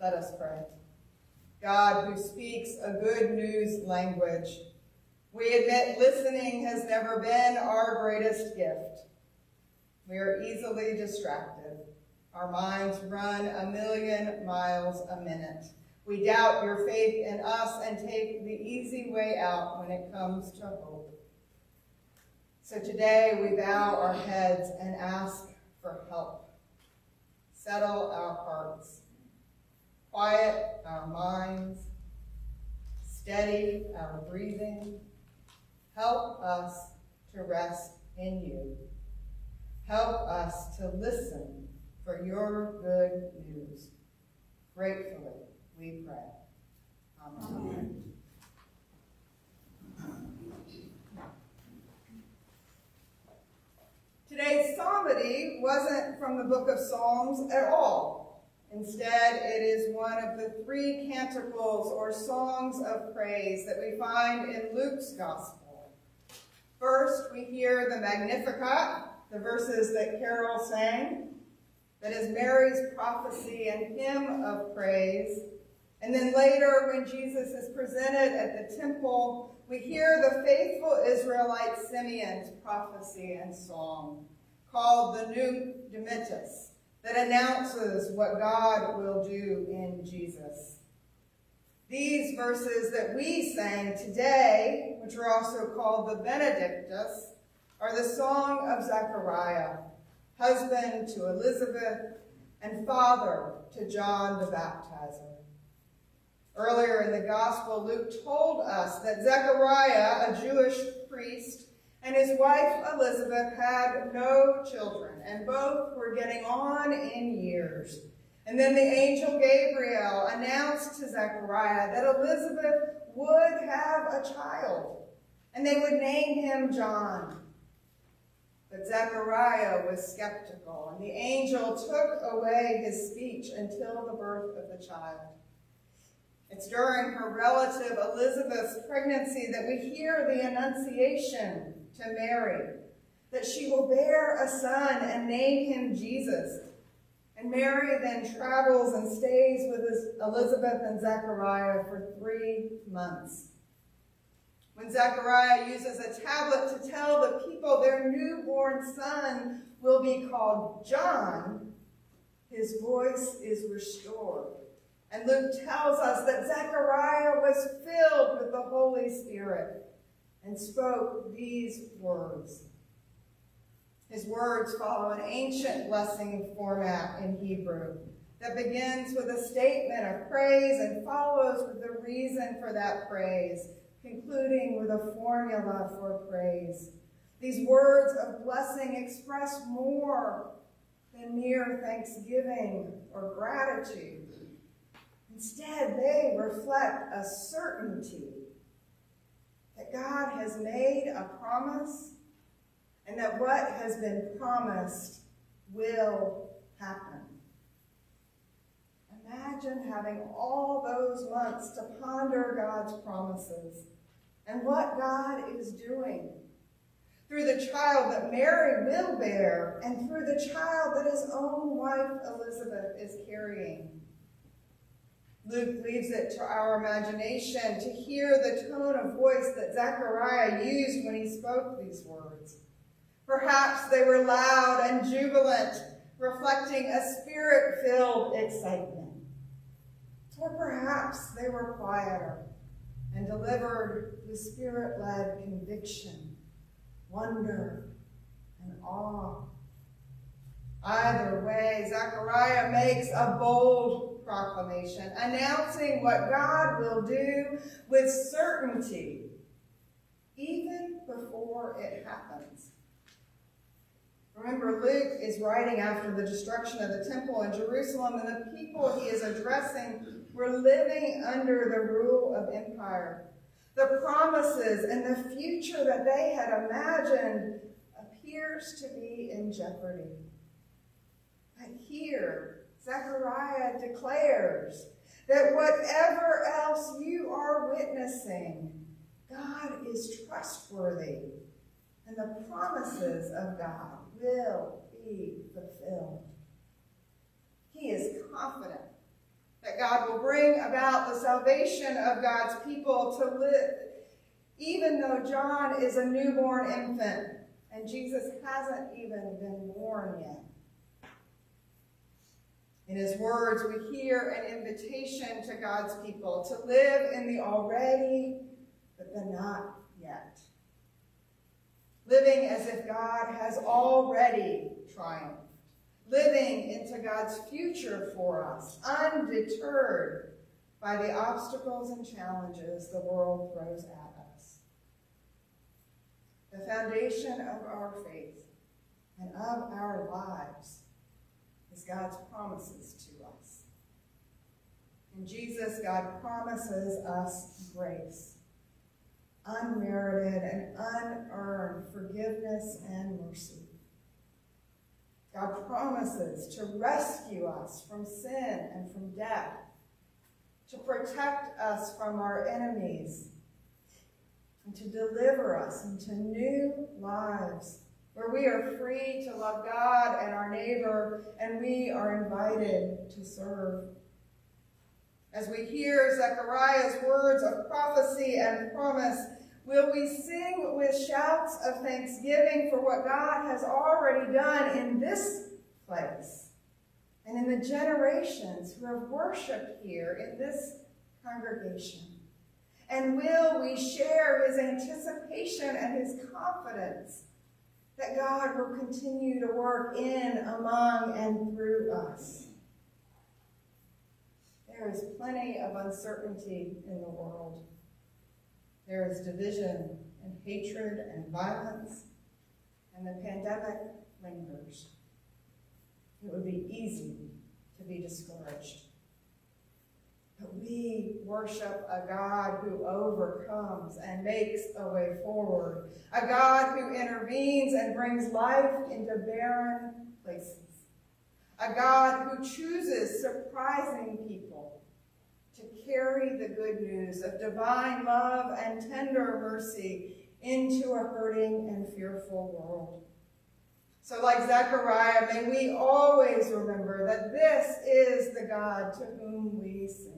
Let us pray. God, who speaks a good news language, we admit listening has never been our greatest gift. We are easily distracted. Our minds run a million miles a minute. We doubt your faith in us and take the easy way out when it comes to hope. So today we bow our heads and ask for help. Settle our hearts. Quiet our minds. Steady our breathing. Help us to rest in you. Help us to listen for your good news. Gratefully, we pray. Amen. Amen. Today's psalmody wasn't from the book of Psalms at all. Instead, it is one of the three canticles or songs of praise that we find in Luke's gospel. First, we hear the Magnificat, the verses that Carol sang. That is Mary's prophecy and hymn of praise. And then later, when Jesus is presented at the temple, we hear the faithful Israelite Simeon's prophecy and song called the Nunc Dimittis that announces what God will do in Jesus. These verses that we sang today, which are also called the Benedictus, are the song of Zechariah, husband to Elizabeth and father to John the Baptizer. Earlier in the gospel, Luke told us that Zechariah, a Jewish priest, his wife Elizabeth had no children, and both were getting on in years. And then the angel Gabriel announced to Zechariah that Elizabeth would have a child, and they would name him John. But Zechariah was skeptical, and the angel took away his speech until the birth of the child. It's during her relative Elizabeth's pregnancy that we hear the Annunciation to Mary, that she will bear a son and name him Jesus. And Mary then travels and stays with Elizabeth and Zechariah for three months. When Zechariah uses a tablet to tell the people their newborn son will be called John, his voice is restored. And Luke tells us that Zechariah was filled with the Holy Spirit and spoke these words. His words follow an ancient blessing format in Hebrew that begins with a statement of praise and follows with the reason for that praise concluding with a formula for praise. These words of blessing express more than mere thanksgiving or gratitude. Instead, they reflect a certainty that God has made a promise and that what has been promised will happen. Imagine having all those months to ponder God's promises and what God is doing through the child that Mary will bear and through the child that his own wife Elizabeth is carrying. Luke leaves it to our imagination to hear the tone of voice that Zechariah used when he spoke these words. Perhaps they were loud and jubilant, reflecting a spirit-filled excitement. Or perhaps they were quieter and delivered with spirit-led conviction, wonder, and awe. Either way, Zechariah makes a bold proclamation, announcing what God will do with certainty, even before it happens. Remember, Luke is writing after the destruction of the temple in Jerusalem, and the people he is addressing were living under the rule of empire. The promises and the future that they had imagined appears to be in jeopardy. But here, Zechariah declares that whatever else you are witnessing, God is trustworthy, and the promises of God will be fulfilled. He is confident that that God will bring about the salvation of God's people to live, even though John is a newborn infant and Jesus hasn't even been born yet. His words, we hear an invitation to God's people to live in the already, but the not yet. Living as if God has already triumphed. Living into God's future for us, undeterred by the obstacles and challenges the world throws at us. The foundation of our faith and of God's promises to us. In Jesus, God promises us grace, unmerited and unearned forgiveness and mercy. God promises to rescue us from sin and from death, to protect us from our enemies, and to deliver us into new lives where we are free to love God and our neighbor, and we are invited to serve. As we hear Zechariah's words of prophecy and promise, will we sing with shouts of thanksgiving for what God has already done in this place and in the generations who have worshiped here in this congregation? And will we share his anticipation and his confidence that God will continue to work in, among, and through us. There is plenty of uncertainty in the world. There is division and hatred and violence, and the pandemic lingers. It would be easy to be discouraged. We worship a God who overcomes and makes a way forward, a God who intervenes and brings life into barren places, a God who chooses surprising people to carry the good news of divine love and tender mercy into a hurting and fearful world. So like Zechariah, may we always remember that this is the God to whom we sing.